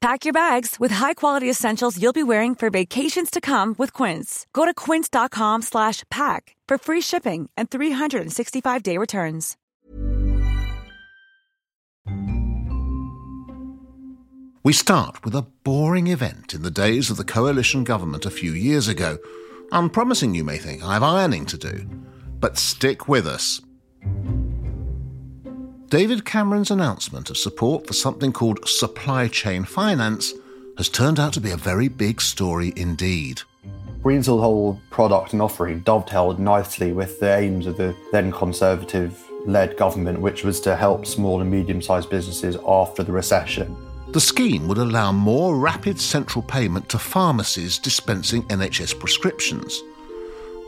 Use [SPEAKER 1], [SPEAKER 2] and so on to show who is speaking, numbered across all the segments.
[SPEAKER 1] Pack your bags with high-quality essentials you'll be wearing for vacations to come with Quince. Go to quince.com slash pack for free shipping and 365-day returns.
[SPEAKER 2] We start with a boring event in the days of the coalition government a few years ago. Unpromising, you may think. I have ironing to do. But stick with us. David Cameron's announcement of support for something called supply chain finance has turned out to be a very big story indeed.
[SPEAKER 3] Greensill's whole product and offering dovetailed nicely with the aims of the then Conservative led government, which was to help small and medium sized businesses after the recession.
[SPEAKER 2] The scheme would allow more rapid central payment to pharmacies dispensing NHS prescriptions.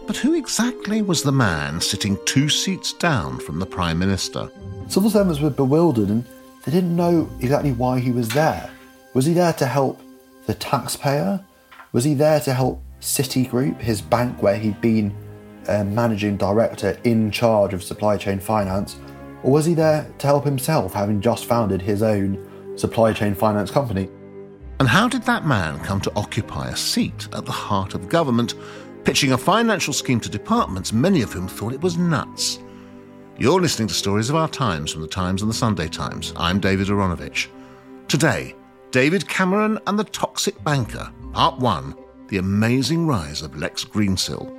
[SPEAKER 2] But who exactly was the man sitting two seats down from the Prime Minister?
[SPEAKER 3] Civil servants were bewildered and they didn't know exactly why he was there. Was he there to help the taxpayer? Was he there to help Citigroup, his bank where he'd been a managing director in charge of supply chain finance? Or was he there to help himself, having just founded his own supply chain finance company?
[SPEAKER 2] And how did that man come to occupy a seat at the heart of government, pitching a financial scheme to departments, many of whom thought it was nuts? You're listening to Stories of Our Times from the Times and the Sunday Times. I'm David Aaronovitch. Today, David Cameron and the Toxic Banker, Part 1 The Amazing Rise of Lex Greensill.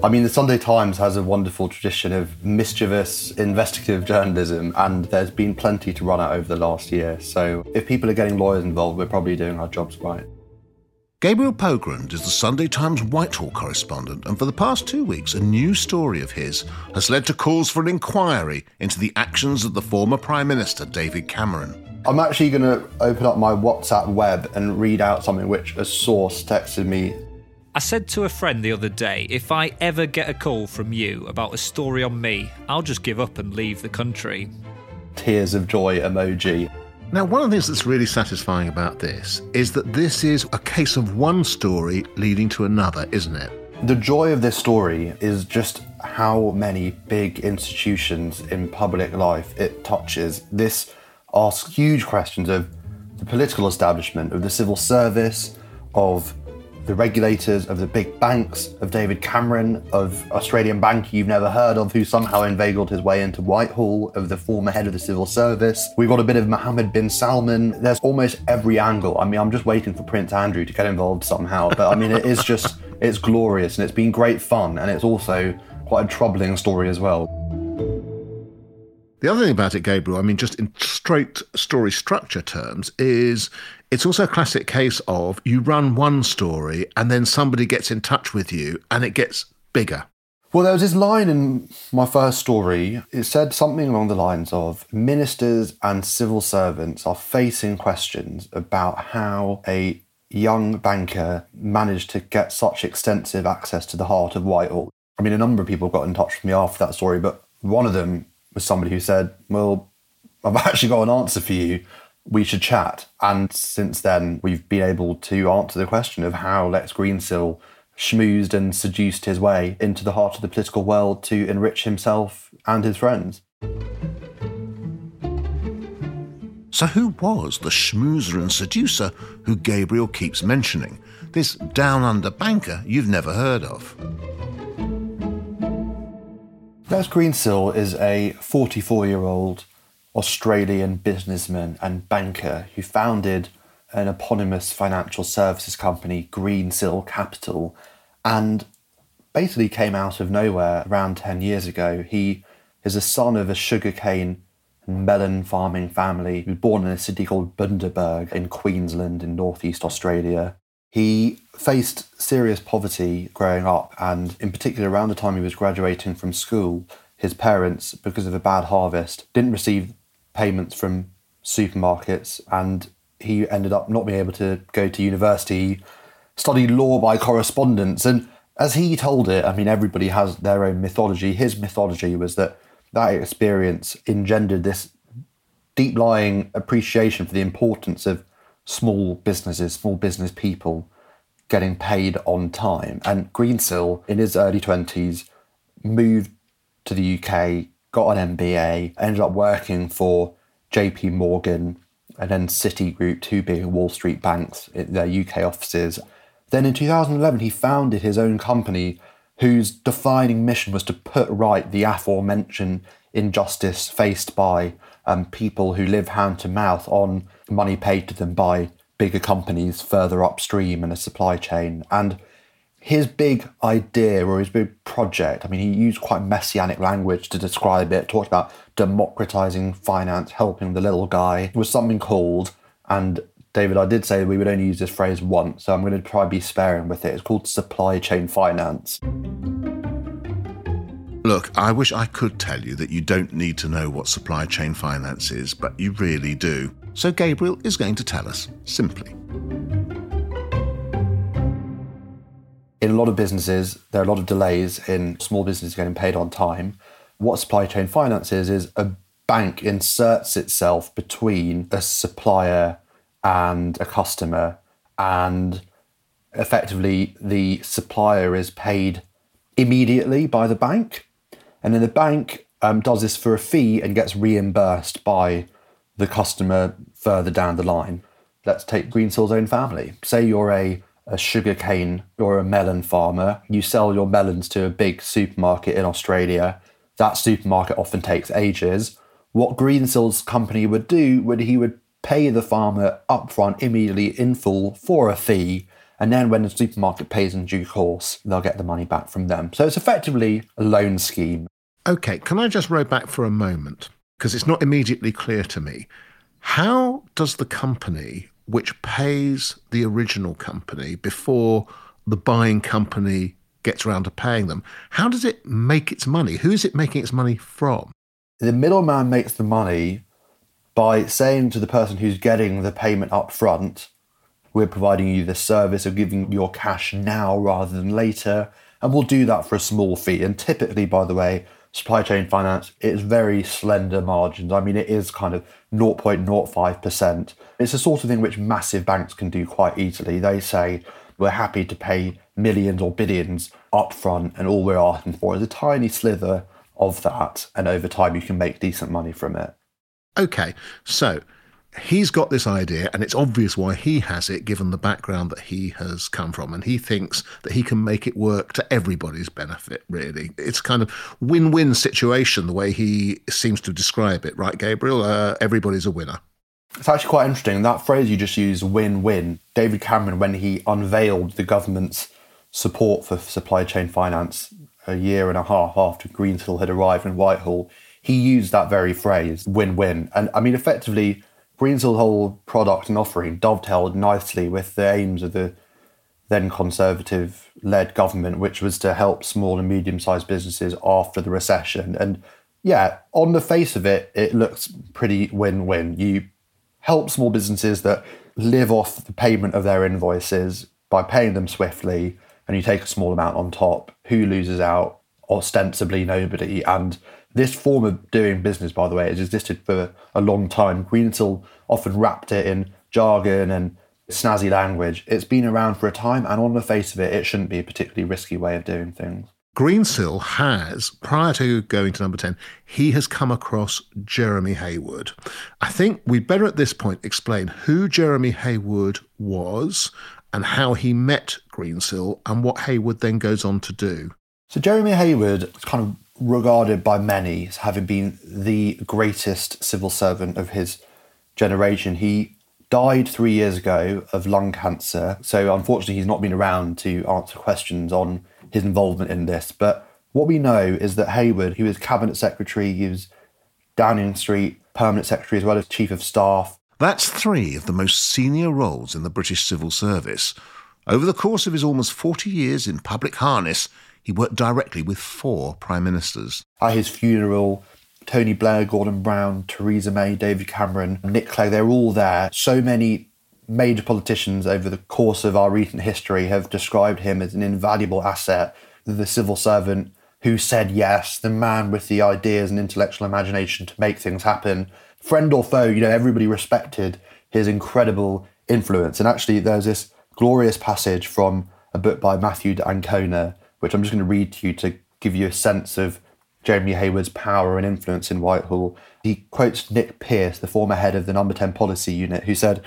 [SPEAKER 3] I mean, the Sunday Times has a wonderful tradition of mischievous investigative journalism, and there's been plenty to run out over the last year. So, if people are getting lawyers involved, we're probably doing our jobs right.
[SPEAKER 2] Gabriel Pogrund is the Sunday Times Whitehall correspondent, and for the past two weeks, a new story of his has led to calls for an inquiry into the actions of the former Prime Minister David Cameron.
[SPEAKER 3] I'm actually going to open up my WhatsApp web and read out something which a source texted me
[SPEAKER 4] I said to a friend the other day, if I ever get a call from you about a story on me, I'll just give up and leave the country.
[SPEAKER 3] Tears of joy emoji.
[SPEAKER 2] Now, one of the things that's really satisfying about this is that this is a case of one story leading to another, isn't it?
[SPEAKER 3] The joy of this story is just how many big institutions in public life it touches. This asks huge questions of the political establishment, of the civil service, of the regulators, of the big banks, of David Cameron, of Australian bank you've never heard of, who somehow inveigled his way into Whitehall, of the former head of the civil service. We've got a bit of Mohammed bin Salman. There's almost every angle. I mean, I'm just waiting for Prince Andrew to get involved somehow. But I mean, it is just, it's glorious and it's been great fun. And it's also quite a troubling story as well.
[SPEAKER 2] The other thing about it, Gabriel, I mean, just in straight story structure terms, is it's also a classic case of you run one story and then somebody gets in touch with you and it gets bigger.
[SPEAKER 3] Well, there was this line in my first story. It said something along the lines of ministers and civil servants are facing questions about how a young banker managed to get such extensive access to the heart of Whitehall. I mean, a number of people got in touch with me after that story, but one of them was somebody who said, Well, I've actually got an answer for you. We should chat. And since then, we've been able to answer the question of how Lex Greensill schmoozed and seduced his way into the heart of the political world to enrich himself and his friends.
[SPEAKER 2] So, who was the schmoozer and seducer who Gabriel keeps mentioning? This down under banker you've never heard of.
[SPEAKER 3] Lex Greensill is a 44 year old Australian businessman and banker who founded an eponymous financial services company, Greensill Capital, and basically came out of nowhere around 10 years ago. He is a son of a sugarcane and melon farming family who was born in a city called Bundaberg in Queensland in northeast Australia. He faced serious poverty growing up, and in particular, around the time he was graduating from school, his parents, because of a bad harvest, didn't receive payments from supermarkets, and he ended up not being able to go to university, studied law by correspondence. And as he told it, I mean, everybody has their own mythology. His mythology was that that experience engendered this deep lying appreciation for the importance of small businesses, small business people getting paid on time. And Greensill, in his early 20s, moved to the UK, got an MBA, ended up working for JP Morgan and then Citigroup, two big Wall Street banks, their UK offices. Then in 2011, he founded his own company whose defining mission was to put right the aforementioned injustice faced by um, people who live hand to mouth on money paid to them by bigger companies further upstream in a supply chain. And his big idea or his big project, I mean, he used quite messianic language to describe it, talked about democratizing finance, helping the little guy, was something called, and David, I did say we would only use this phrase once, so I'm going to try to be sparing with it. It's called supply chain finance.
[SPEAKER 2] Look, I wish I could tell you that you don't need to know what supply chain finance is, but you really do. So Gabriel is going to tell us simply.
[SPEAKER 3] Lot of businesses, there are a lot of delays in small businesses getting paid on time. What supply chain finance is, is a bank inserts itself between a supplier and a customer, and effectively the supplier is paid immediately by the bank. And then the bank um, does this for a fee and gets reimbursed by the customer further down the line. Let's take Greensill's own family. Say you're a a sugarcane or a melon farmer, you sell your melons to a big supermarket in Australia. That supermarket often takes ages. What Greensill's company would do would he would pay the farmer upfront immediately in full for a fee, and then when the supermarket pays in due course, they'll get the money back from them. So it's effectively a loan scheme.
[SPEAKER 2] Okay, can I just row back for a moment? Because it's not immediately clear to me. How does the company which pays the original company before the buying company gets around to paying them. How does it make its money? Who is it making its money from?
[SPEAKER 3] The middleman makes the money by saying to the person who's getting the payment up front, we're providing you the service of giving your cash now rather than later, and we'll do that for a small fee. And typically, by the way, supply chain finance, it's very slender margins. I mean, it is kind of 0.05%. It's the sort of thing which massive banks can do quite easily. They say, we're happy to pay millions or billions upfront, and all we're asking for is a tiny slither of that. And over time, you can make decent money from it.
[SPEAKER 2] Okay, so he's got this idea, and it's obvious why he has it, given the background that he has come from. And he thinks that he can make it work to everybody's benefit, really. It's kind of win win situation, the way he seems to describe it, right, Gabriel? Uh, everybody's a winner.
[SPEAKER 3] It's actually quite interesting. That phrase you just used, win win, David Cameron, when he unveiled the government's support for supply chain finance a year and a half after Greensill had arrived in Whitehall, he used that very phrase, win win. And I mean, effectively, Greensill's whole product and offering dovetailed nicely with the aims of the then conservative led government, which was to help small and medium sized businesses after the recession. And yeah, on the face of it, it looks pretty win win. You help small businesses that live off the payment of their invoices by paying them swiftly, and you take a small amount on top. Who loses out? Ostensibly nobody. And this form of doing business, by the way, has existed for a long time. Greensill often wrapped it in jargon and snazzy language. It's been around for a time, and on the face of it, it shouldn't be a particularly risky way of doing things.
[SPEAKER 2] Greensill has, prior to going to number 10, he has come across Jeremy Heywood. I think we'd better at this point explain who Jeremy Heywood was and how he met Greensill and what Heywood then goes on to do.
[SPEAKER 3] So Jeremy Heywood is kind of regarded by many as having been the greatest civil servant of his generation. He died three years ago of lung cancer. So unfortunately, he's not been around to answer questions on his involvement in this. But what we know is that Heywood, he was cabinet secretary, he was Downing Street permanent secretary as well as chief of staff.
[SPEAKER 2] That's three of the most senior roles in the British civil service. Over the course of his almost 40 years in public harness, he worked directly with four prime ministers.
[SPEAKER 3] At his funeral, Tony Blair, Gordon Brown, Theresa May, David Cameron, Nick Clegg, they're all there. So many major politicians over the course of our recent history have described him as an invaluable asset, the civil servant who said yes, the man with the ideas and intellectual imagination to make things happen. Friend or foe, you know, everybody respected his incredible influence. And actually, there's this glorious passage from a book by Matthew d'Ancona, which I'm just going to read to you to give you a sense of Jeremy Heywood's power and influence in Whitehall. He quotes Nick Pearce, the former head of the Number 10 Policy Unit, who said,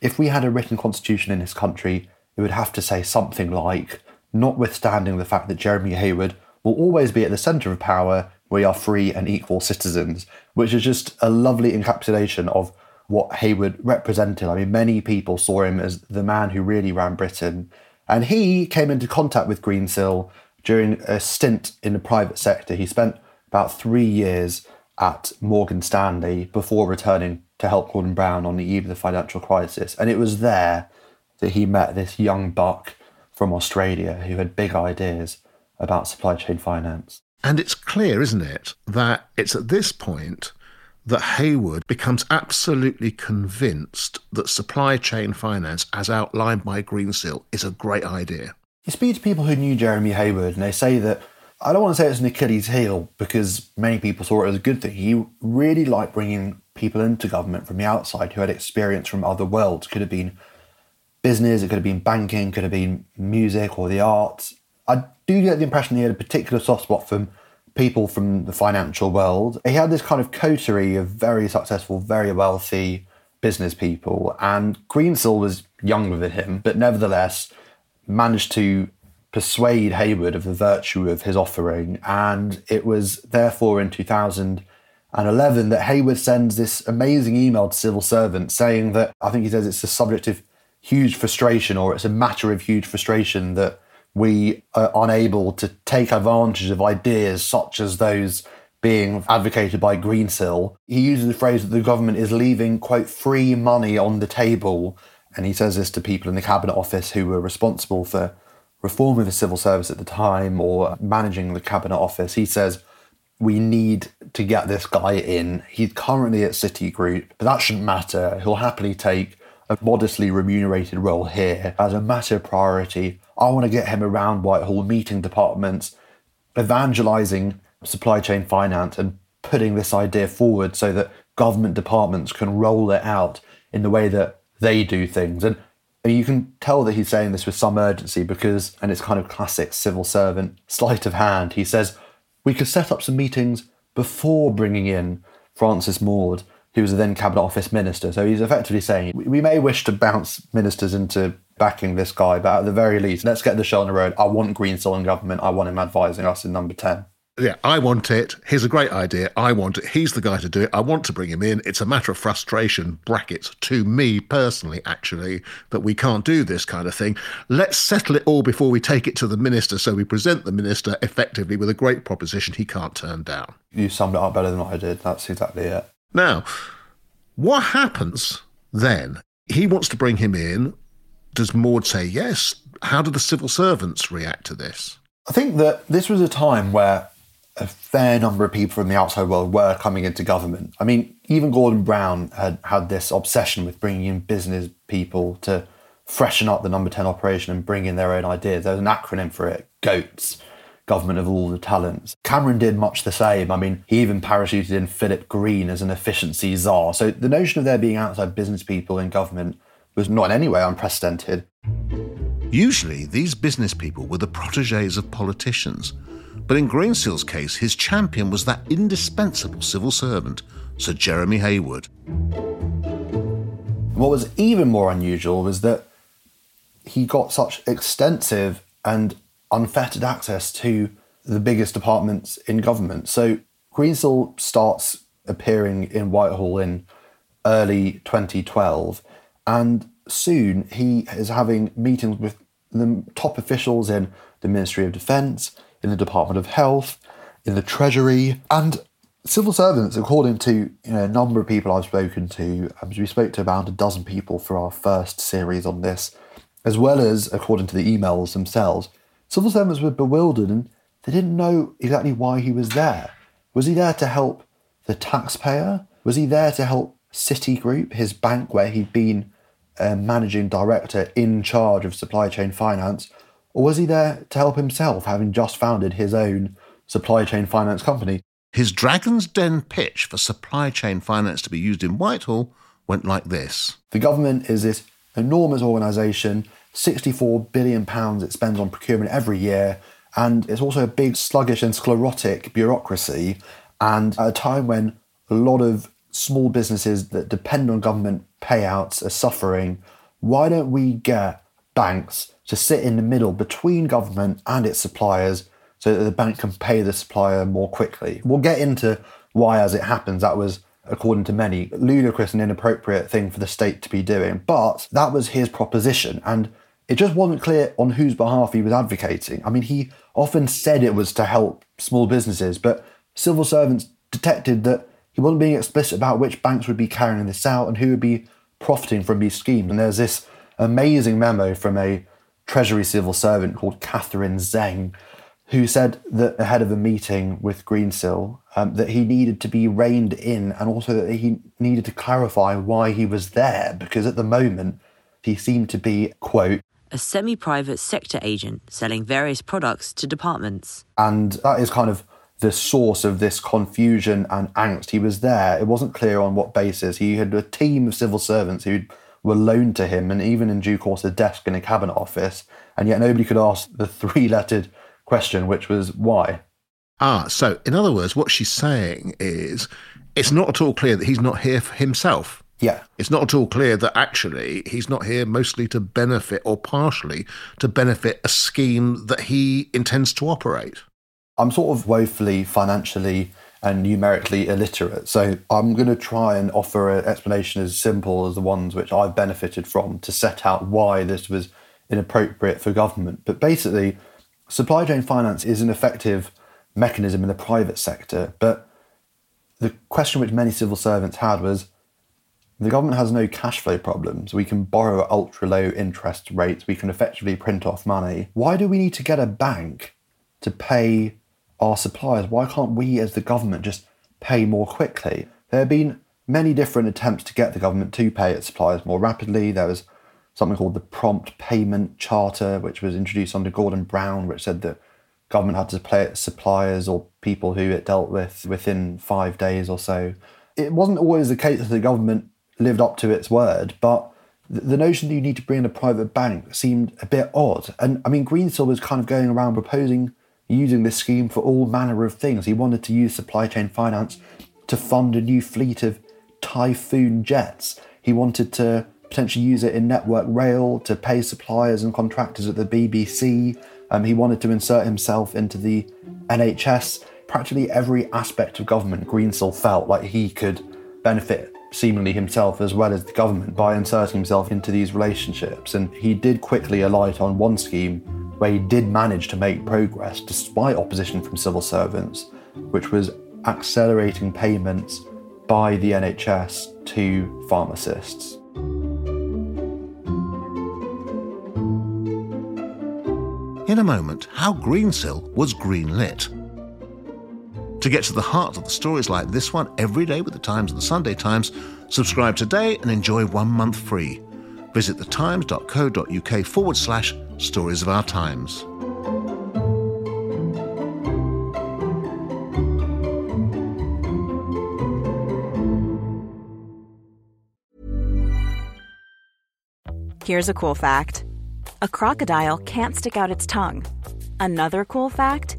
[SPEAKER 3] If we had a written constitution in this country, it would have to say something like, notwithstanding the fact that Jeremy Heywood will always be at the centre of power, we are free and equal citizens, which is just a lovely encapsulation of what Heywood represented. I mean, many people saw him as the man who really ran Britain. And he came into contact with Greensill during a stint in the private sector. He spent about three years at Morgan Stanley before returning to help Gordon Brown on the eve of the financial crisis. And it was there that he met this young buck from Australia who had big ideas about supply chain finance.
[SPEAKER 2] And it's clear, isn't it, that it's at this point that Heywood becomes absolutely convinced that supply chain finance, as outlined by Greensill, is a great idea.
[SPEAKER 3] You speak to people who knew Jeremy Heywood, and they say that I don't want to say it's an Achilles heel because many people saw it as a good thing. He really liked bringing people into government from the outside who had experience from other worlds. Could have been business, it could have been banking, could have been music or the arts. I do get the impression he had a particular soft spot for people from the financial world. He had this kind of coterie of very successful, very wealthy business people, and Greensill was younger than him, but nevertheless managed to persuade Heywood of the virtue of his offering. And it was therefore in 2011 that Heywood sends this amazing email to civil servants saying that I think he says it's a subject of huge frustration or it's a matter of huge frustration that we are unable to take advantage of ideas such as those being advocated by Greensill. He uses the phrase that the government is leaving, quote, free money on the table. And he says this to people in the Cabinet Office who were responsible for reforming the civil service at the time or managing the Cabinet Office. He says, we need to get this guy in. He's currently at Citigroup, but that shouldn't matter. He'll happily take a modestly remunerated role here as a matter of priority. I want to get him around Whitehall, meeting departments, evangelizing supply chain finance, and putting this idea forward so that government departments can roll it out in the way that they do things. And you can tell that he's saying this with some urgency because, and it's kind of classic civil servant sleight of hand. He says, We could set up some meetings before bringing in Francis Maude, who was then Cabinet Office minister. So he's effectively saying, We may wish to bounce ministers into backing this guy, but at the very least, let's get the show on the road. I want Greensill in government. I want him advising us in number 10
[SPEAKER 2] yeah, I want it. Here's a great idea. I want it. He's the guy to do it. I want to bring him in. It's a matter of frustration, brackets, to me personally, actually, that we can't do this kind of thing. Let's settle it all before we take it to the minister so we present the minister effectively with a great proposition he can't turn down.
[SPEAKER 3] You summed it up better than I did. That's exactly it.
[SPEAKER 2] Now, what happens then? He wants to bring him in. Does Maude say yes? How do the civil servants react to this?
[SPEAKER 3] I think that this was a time where a fair number of people from the outside world were coming into government. I mean, even Gordon Brown had had this obsession with bringing in business people to freshen up the number 10 operation and bring in their own ideas. There's an acronym for it, GOATS, Government of All the Talents. Cameron did much the same. I mean, he even parachuted in Philip Green as an efficiency czar. So the notion of there being outside business people in government was not in any way unprecedented.
[SPEAKER 2] Usually, these business people were the proteges of politicians but in Greensill's case, his champion was that indispensable civil servant, Sir Jeremy Heywood.
[SPEAKER 3] What was even more unusual was that he got such extensive and unfettered access to the biggest departments in government. So Greensill starts appearing in Whitehall in early 2012, and soon he is having meetings with the top officials in the Ministry of Defence, in the Department of Health, in the Treasury, and civil servants, according to you know, a number of people I've spoken to, um, we spoke to about a dozen people for our first series on this, as well as according to the emails themselves, civil servants were bewildered and they didn't know exactly why he was there. Was he there to help the taxpayer? Was he there to help Citigroup, his bank where he'd been a managing director in charge of supply chain finance? Or was he there to help himself, having just founded his own supply chain finance company?
[SPEAKER 2] His Dragon's Den pitch for supply chain finance to be used in Whitehall went like this
[SPEAKER 3] The government is this enormous organisation, £64 billion it spends on procurement every year, and it's also a big, sluggish, and sclerotic bureaucracy. And at a time when a lot of small businesses that depend on government payouts are suffering, why don't we get banks to sit in the middle between government and its suppliers so that the bank can pay the supplier more quickly? We'll get into why, as it happens, that was, according to many, ludicrous and inappropriate thing for the state to be doing. But that was his proposition. And it just wasn't clear on whose behalf he was advocating. I mean, he often said it was to help small businesses, but civil servants detected that he wasn't being explicit about which banks would be carrying this out and who would be profiting from these schemes. And there's this amazing memo from a Treasury civil servant called Catherine Zeng, who said that ahead of a meeting with Greensill, um, that he needed to be reined in and also that he needed to clarify why he was there because at the moment he seemed to be, quote,
[SPEAKER 5] a semi private sector agent selling various products to departments.
[SPEAKER 3] And that is kind of the source of this confusion and angst. He was there. It wasn't clear on what basis. He had a team of civil servants who were loaned to him, and even in due course, a desk in a cabinet office. And yet nobody could ask the three lettered question, which was why.
[SPEAKER 2] Ah, so in other words, what she's saying is it's not at all clear that he's not here for himself.
[SPEAKER 3] Yeah.
[SPEAKER 2] It's not at all clear that actually he's not here mostly to benefit or partially to benefit a scheme that he intends to operate.
[SPEAKER 3] I'm sort of woefully financially and numerically illiterate. So I'm going to try and offer an explanation as simple as the ones which I've benefited from to set out why this was inappropriate for government. But basically, supply chain finance is an effective mechanism in the private sector. But the question which many civil servants had was the government has no cash flow problems. We can borrow at ultra low interest rates. We can effectively print off money. Why do we need to get a bank to pay our suppliers? Why can't we, as the government, just pay more quickly? There have been many different attempts to get the government to pay its suppliers more rapidly. There was something called the Prompt Payment Charter, which was introduced under Gordon Brown, which said that government had to pay its suppliers or people who it dealt with within five days or so. It wasn't always the case that the government lived up to its word, but the notion that you need to bring in a private bank seemed a bit odd. And I mean, Greensill was kind of going around proposing using this scheme for all manner of things. He wanted to use supply chain finance to fund a new fleet of Typhoon jets. He wanted to potentially use it in Network Rail to pay suppliers and contractors at the BBC. Um, he wanted to insert himself into the NHS. Practically every aspect of government, Greensill felt like he could benefit seemingly himself as well as the government by inserting himself into these relationships. And he did quickly alight on one scheme where he did manage to make progress despite opposition from civil servants, which was accelerating payments by the NHS to pharmacists.
[SPEAKER 2] In a moment, how Greensill was greenlit. To get to the heart of the stories like this one every day with the Times and the Sunday Times, subscribe today and enjoy one month free. Visit thetimes.co.uk forward slash stories of our times.
[SPEAKER 1] Here's a cool fact a crocodile can't stick out its tongue. Another cool fact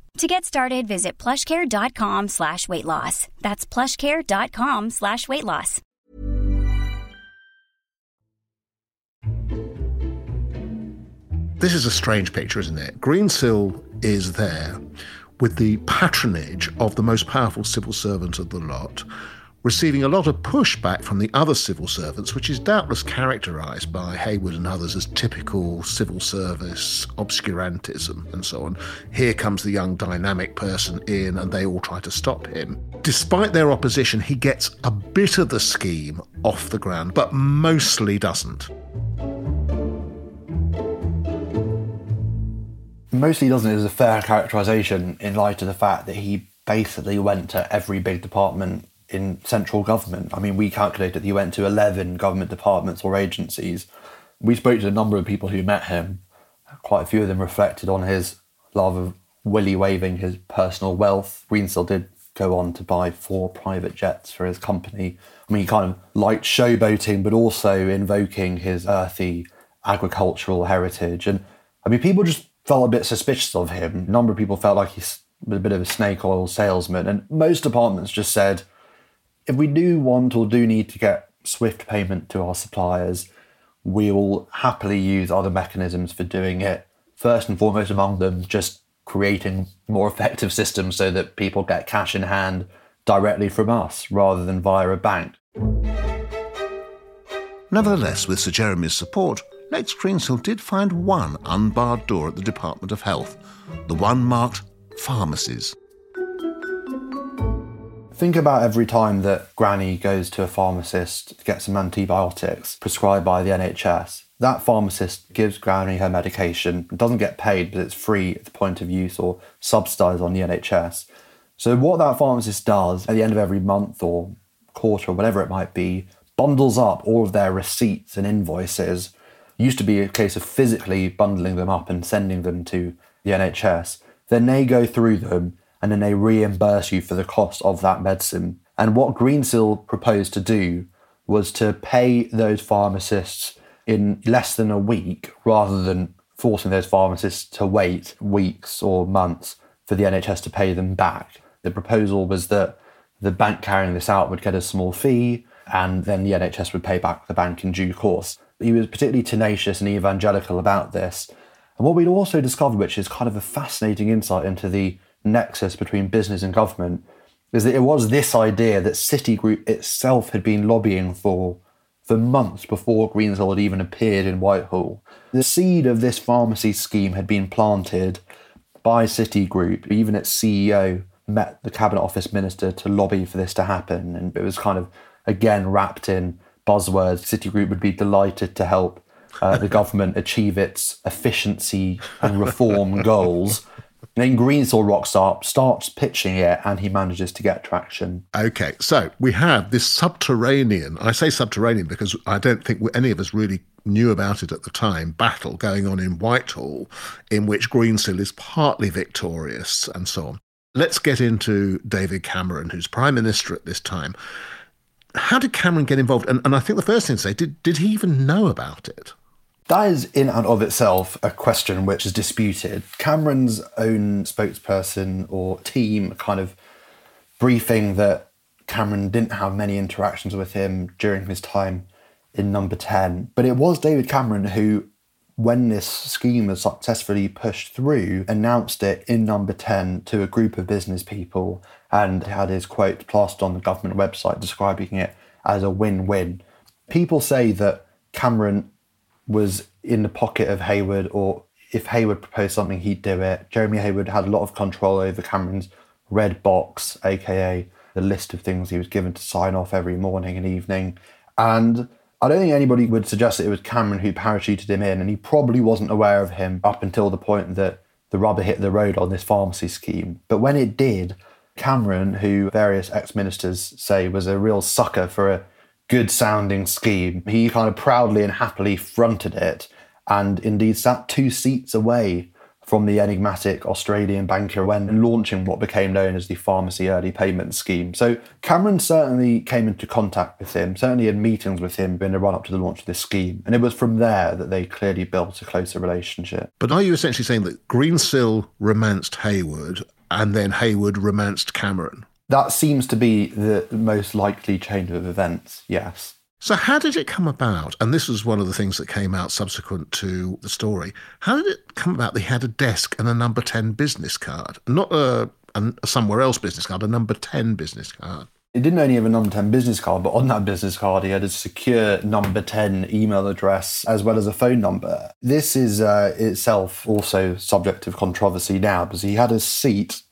[SPEAKER 6] To get started, visit plushcare.com slash weight loss. That's plushcare.com slash weight loss.
[SPEAKER 2] This is a strange picture, isn't it? Greensill is there with the patronage of the most powerful civil servant of the lot, receiving a lot of pushback from the other civil servants, which is doubtless characterised by Heywood and others as typical civil service obscurantism and so on. Here comes the young dynamic person in, and they all try to stop him. Despite their opposition, he gets a bit of the scheme off the ground, but mostly doesn't.
[SPEAKER 3] Mostly doesn't is a fair characterisation in light of the fact that he basically went to every big department in central government. I mean, we calculated that he went to 11 government departments or agencies. We spoke to a number of people who met him. Quite a few of them reflected on his love of willy waving his personal wealth. Greensill did go on to buy four private jets for his company. I mean, he kind of liked showboating, but also invoking his earthy agricultural heritage. And I mean, people just felt a bit suspicious of him. A number of people felt like he was a bit of a snake oil salesman. And most departments just said, if we do want or do need to get swift payment to our suppliers, we will happily use other mechanisms for doing it. First and foremost among them, just creating more effective systems so that people get cash in hand directly from us rather than via a bank.
[SPEAKER 2] Nevertheless, with Sir Jeremy's support, Lex Greensill did find one unbarred door at the Department of Health, the one marked pharmacies.
[SPEAKER 3] Think about every time that Granny goes to a pharmacist to get some antibiotics prescribed by the NHS. That pharmacist gives Granny her medication, it doesn't get paid, but it's free at the point of use or subsidised on the NHS. So, what that pharmacist does at the end of every month or quarter or whatever it might be, bundles up all of their receipts and invoices. Used to be a case of physically bundling them up and sending them to the NHS. Then they go through them and then they reimburse you for the cost of that medicine. And what Greensill proposed to do was to pay those pharmacists in less than a week rather than forcing those pharmacists to wait weeks or months for the NHS to pay them back. The proposal was that the bank carrying this out would get a small fee and then the NHS would pay back the bank in due course. He was particularly tenacious and evangelical about this. And what we'd also discovered, which is kind of a fascinating insight into the nexus between business and government is that it was this idea that Citigroup itself had been lobbying for for months before Greensill had even appeared in Whitehall. The seed of this pharmacy scheme had been planted by Citigroup. Even its CEO met the Cabinet Office Minister to lobby for this to happen. And it was kind of, again, wrapped in buzzwords. Citigroup would be delighted to help uh, the government achieve its efficiency and reform goals. Then Greensill rocks up, starts pitching it, and he manages to get traction.
[SPEAKER 2] Okay, so we have this subterranean, I say subterranean because I don't think any of us really knew about it at the time, battle going on in Whitehall, in which Greensill is partly victorious and so on. Let's get into David Cameron, who's Prime Minister at this time. How did Cameron get involved? And, and I think the first thing to say, did, did he even know about it?
[SPEAKER 3] That is, in and of itself, a question which is disputed. Cameron's own spokesperson or team kind of briefing that Cameron didn't have many interactions with him during his time in number 10. But it was David Cameron who, when this scheme was successfully pushed through, announced it in number 10 to a group of business people and had his quote plastered on the government website describing it as a win win. People say that Cameron was in the pocket of Heywood, or if Heywood proposed something, he'd do it. Jeremy Heywood had a lot of control over Cameron's red box, aka the list of things he was given to sign off every morning and evening. And I don't think anybody would suggest that it was Cameron who parachuted him in, and he probably wasn't aware of him up until the point that the rubber hit the road on this pharmacy scheme. But when it did, Cameron, who various ex ministers say was a real sucker for a good sounding scheme, he kind of proudly and happily fronted it and indeed sat two seats away from the enigmatic Australian banker when launching what became known as the pharmacy early payment scheme. So Cameron certainly came into contact with him, certainly had meetings with him in the run up to the launch of this scheme. And it was from there that they clearly built a closer relationship.
[SPEAKER 2] But are you essentially saying that Greensill romanced Heywood and then Heywood romanced Cameron?
[SPEAKER 3] That seems to be the most likely chain of events, yes.
[SPEAKER 2] So, how did it come about? And this was one of the things that came out subsequent to the story. How did it come about that he had a desk and a number 10 business card? Not a, a somewhere else business card, a number 10 business card.
[SPEAKER 3] He didn't only have a number 10 business card, but on that business card, he had a secure number 10 email address as well as a phone number. This is uh, itself also subject of controversy now because he had a seat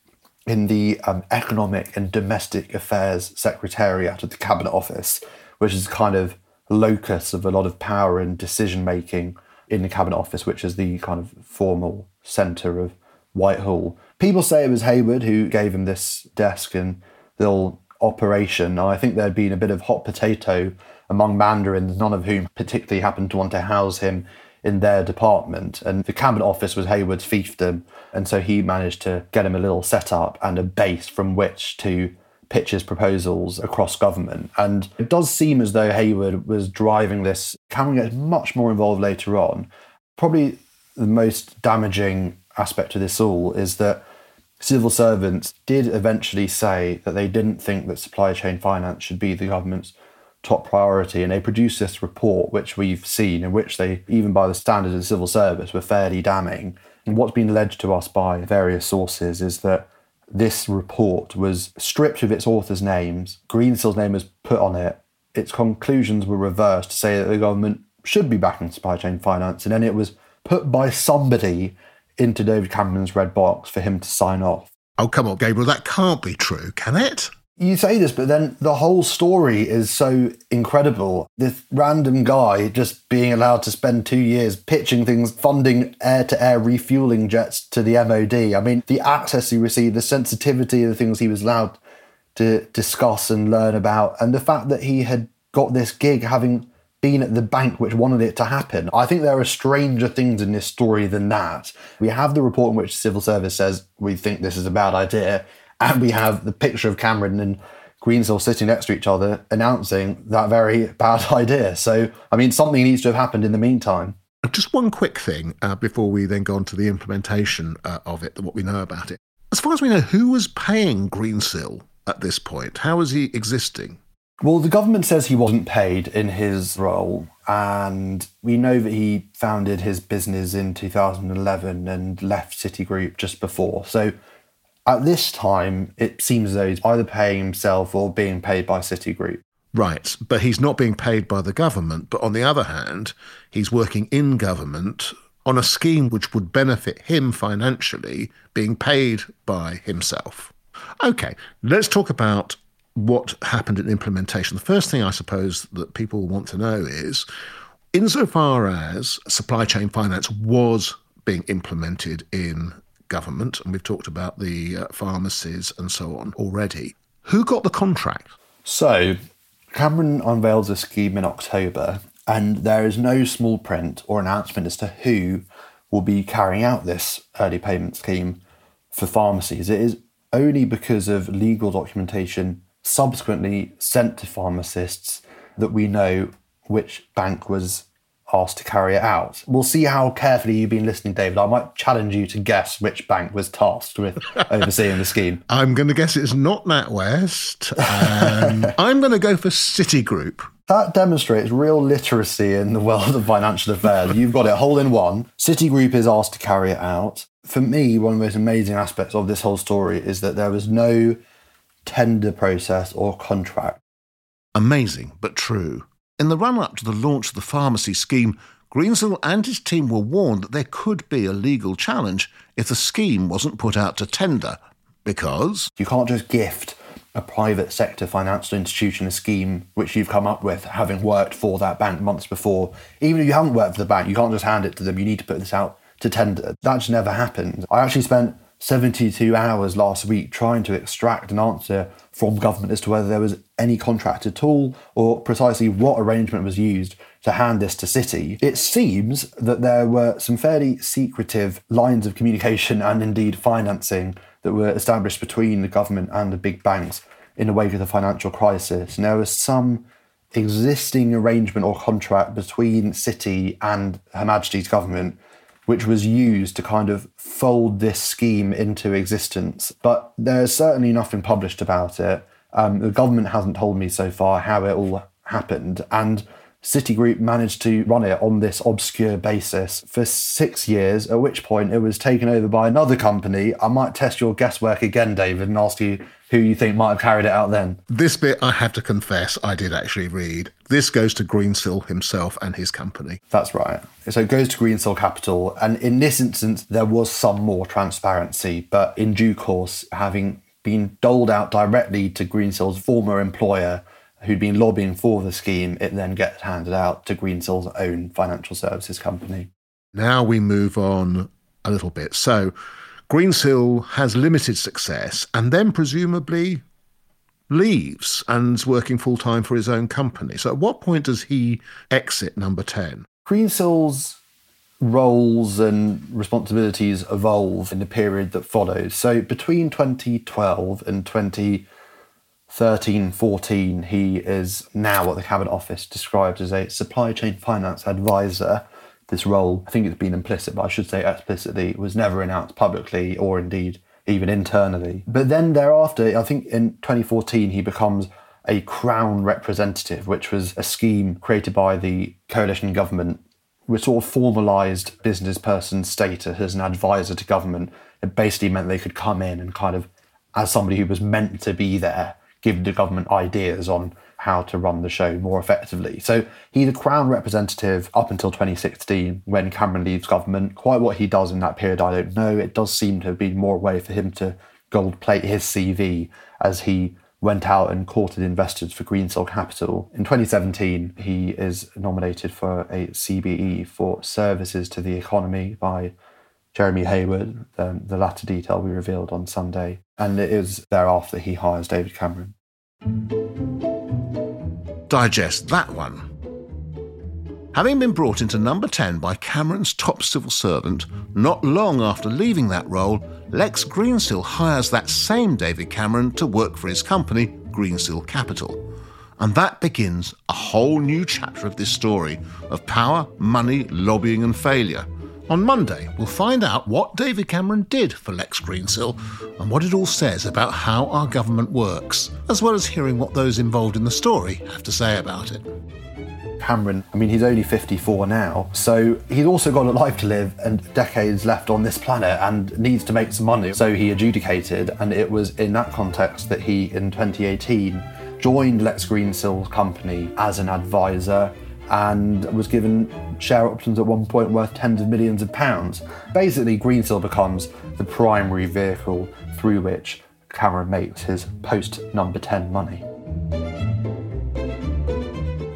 [SPEAKER 3] in the um, Economic and Domestic Affairs Secretariat of the Cabinet Office which is kind of locus of a lot of power and decision making in the Cabinet Office, which is the kind of formal centre of Whitehall. People say it was Heywood who gave him this desk and little operation. I think there'd been a bit of hot potato among mandarins, none of whom particularly happened to want to house him in their department. And the Cabinet Office was Heywood's fiefdom. And so he managed to get him a little setup and a base from which to pitch his proposals across government. And it does seem as though Heywood was driving this. Cameron gets much more involved later on. Probably the most damaging aspect of this all is that civil servants did eventually say that they didn't think that supply chain finance should be the government's top priority. And they produced this report, which we've seen, in which they, even by the standards of the civil service, were fairly damning. And what's been alleged to us by various sources is that this report was stripped of its authors' names, Greensill's name was put on it, its conclusions were reversed to say that the government should be backing supply chain finance, and then it was put by somebody into David Cameron's red box for him to sign off.
[SPEAKER 2] Oh, come on, Gabriel, that can't be true, can it?
[SPEAKER 3] You say this, but then the whole story is so incredible. This random guy just being allowed to spend two years pitching things, funding air to air refueling jets to the MOD. I mean, the access he received, the sensitivity of the things he was allowed to discuss and learn about, and the fact that he had got this gig having been at the bank which wanted it to happen. I think there are stranger things in this story than that. We have the report in which civil service says we think this is a bad idea and we have the picture of Cameron and Greensill sitting next to each other announcing that very bad idea. So, I mean, something needs to have happened in the meantime.
[SPEAKER 2] Just one quick thing uh, before we then go on to the implementation uh, of it, what we know about it. As far as we know, who was paying Greensill at this point? How was he existing?
[SPEAKER 3] Well, the government says he wasn't paid in his role, and we know that he founded his business in 2011 and left Citigroup just before. So at this time, it seems as though he's either paying himself or being paid by Citigroup.
[SPEAKER 2] Right, but he's not being paid by the government. But on the other hand, he's working in government on a scheme which would benefit him financially, being paid by himself. Okay, let's talk about what happened in implementation. The first thing I suppose that people want to know is insofar as supply chain finance was being implemented in government, and we've talked about the uh, pharmacies and so on already. Who got the contract?
[SPEAKER 3] So, Cameron unveils a scheme in October, and there is no small print or announcement as to who will be carrying out this early payment scheme for pharmacies. It is only because of legal documentation subsequently sent to pharmacists that we know which bank was asked to carry it out. We'll see how carefully you've been listening, David. I might challenge you to guess which bank was tasked with overseeing the scheme.
[SPEAKER 2] I'm going to guess it's not NatWest. Um, I'm going to go for Citigroup.
[SPEAKER 3] That demonstrates real literacy in the world of financial affairs. You've got it whole in one. Citigroup is asked to carry it out. For me, one of the most amazing aspects of this whole story is that there was no tender process or contract.
[SPEAKER 2] Amazing, but true. In the run up to the launch of the pharmacy scheme, Greensill and his team were warned that there could be a legal challenge if the scheme wasn't put out to tender, because.
[SPEAKER 3] You can't just gift a private sector financial institution a scheme which you've come up with, having worked for that bank months before. Even if you haven't worked for the bank, you can't just hand it to them. You need to put this out to tender. That just never happened. I actually spent 72 hours last week trying to extract an answer from government as to whether there was any contract at all or precisely what arrangement was used to hand this to Citi. It seems that there were some fairly secretive lines of communication and indeed financing that were established between the government and the big banks in the wake of the financial crisis. And there was some existing arrangement or contract between Citi and Her Majesty's government which was used to kind of fold this scheme into existence. But there's certainly nothing published about it. Um, the government hasn't told me so far how it all happened. And Citigroup managed to run it on this obscure basis for six years, at which point it was taken over by another company. I might test your guesswork again, David, and ask you who you think might have carried it out then.
[SPEAKER 2] This bit, I have to confess, I did actually read. This goes to Greensill himself and his company.
[SPEAKER 3] That's right. So it goes to Greensill Capital. And in this instance, there was some more transparency, but in due course, having been doled out directly to Greensill's former employer, who'd been lobbying for the scheme, it then gets handed out to Greensill's own financial services company.
[SPEAKER 2] Now we move on a little bit. So Greensill has limited success and then presumably leaves and's working full time for his own company. So at what point does he exit number 10?
[SPEAKER 3] Greensill's roles and responsibilities evolve in the period that follows. So between 2012 and 2013 14, he is now what the Cabinet Office describes as a supply chain finance advisor. This role, I think it's been implicit, but I should say explicitly, was never announced publicly or indeed even internally. But then thereafter, I think in 2014, he becomes a Crown representative, which was a scheme created by the coalition government, which sort of formalised business person status as an advisor to government. It basically meant they could come in and kind of, as somebody who was meant to be there, give the government ideas on how to run the show more effectively. So he's a Crown representative up until 2016 when Cameron leaves government. Quite what he does in that period, I don't know. It does seem to have been more a way for him to gold plate his CV as he went out and courted investors for Greensill Capital. In 2017, he is nominated for a CBE for services to the economy by Jeremy Heywood, um, the latter detail we revealed on Sunday. And it is thereafter he hires David Cameron.
[SPEAKER 2] Digest that one. Having been brought into number 10 by Cameron's top civil servant, not long after leaving that role, Lex Greensill hires that same David Cameron to work for his company, Greensill Capital. And that begins a whole new chapter of this story of power, money, lobbying, and failure on Monday, we'll find out what David Cameron did for Lex Greensill and what it all says about how our government works, as well as hearing what those involved in the story have to say about it.
[SPEAKER 3] Cameron, I mean, he's only 54 now, so he's also got a life to live and decades left on this planet and needs to make some money. So he adjudicated, and it was in that context that he, in 2018, joined Lex Greensill's company as an advisor and was given share options at one point worth tens of millions of pounds. Basically, Greensill becomes the primary vehicle through which Cameron makes his post number 10 money.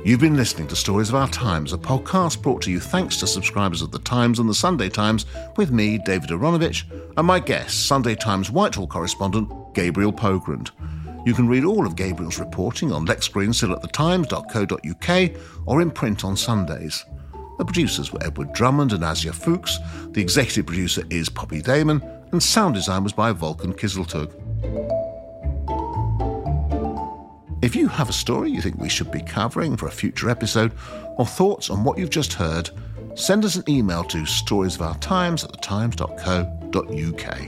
[SPEAKER 2] You've been listening to Stories of Our Times, a podcast brought to you thanks to subscribers of The Times and The Sunday Times, with me, David Aaronovitch, and my guest, Sunday Times Whitehall correspondent Gabriel Pogrund. You can read all of Gabriel's reporting on Lex Greensill at thetimes.co.uk or in print on Sundays. The producers were Edward Drummond and Asia Fuchs, the executive producer is Poppy Damon, and sound design was by Volkan Kizeltug. If you have a story you think we should be covering for a future episode, or thoughts on what you've just heard, send us an email to storiesofourtimes at thetimes.co.uk.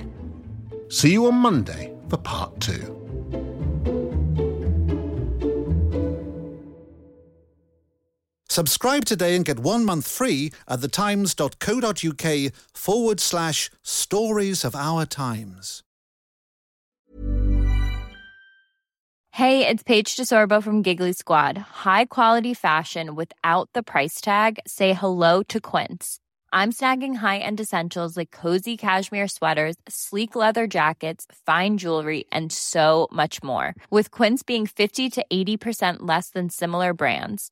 [SPEAKER 2] See you on Monday for part two.
[SPEAKER 7] Subscribe today and get one month free at thetimes.co.uk forward slash stories of our times.
[SPEAKER 8] Hey, it's Paige DeSorbo from Giggly Squad. High quality fashion without the price tag? Say hello to Quince. I'm snagging high end essentials like cozy cashmere sweaters, sleek leather jackets, fine jewelry, and so much more. With Quince being 50 to 80% less than similar brands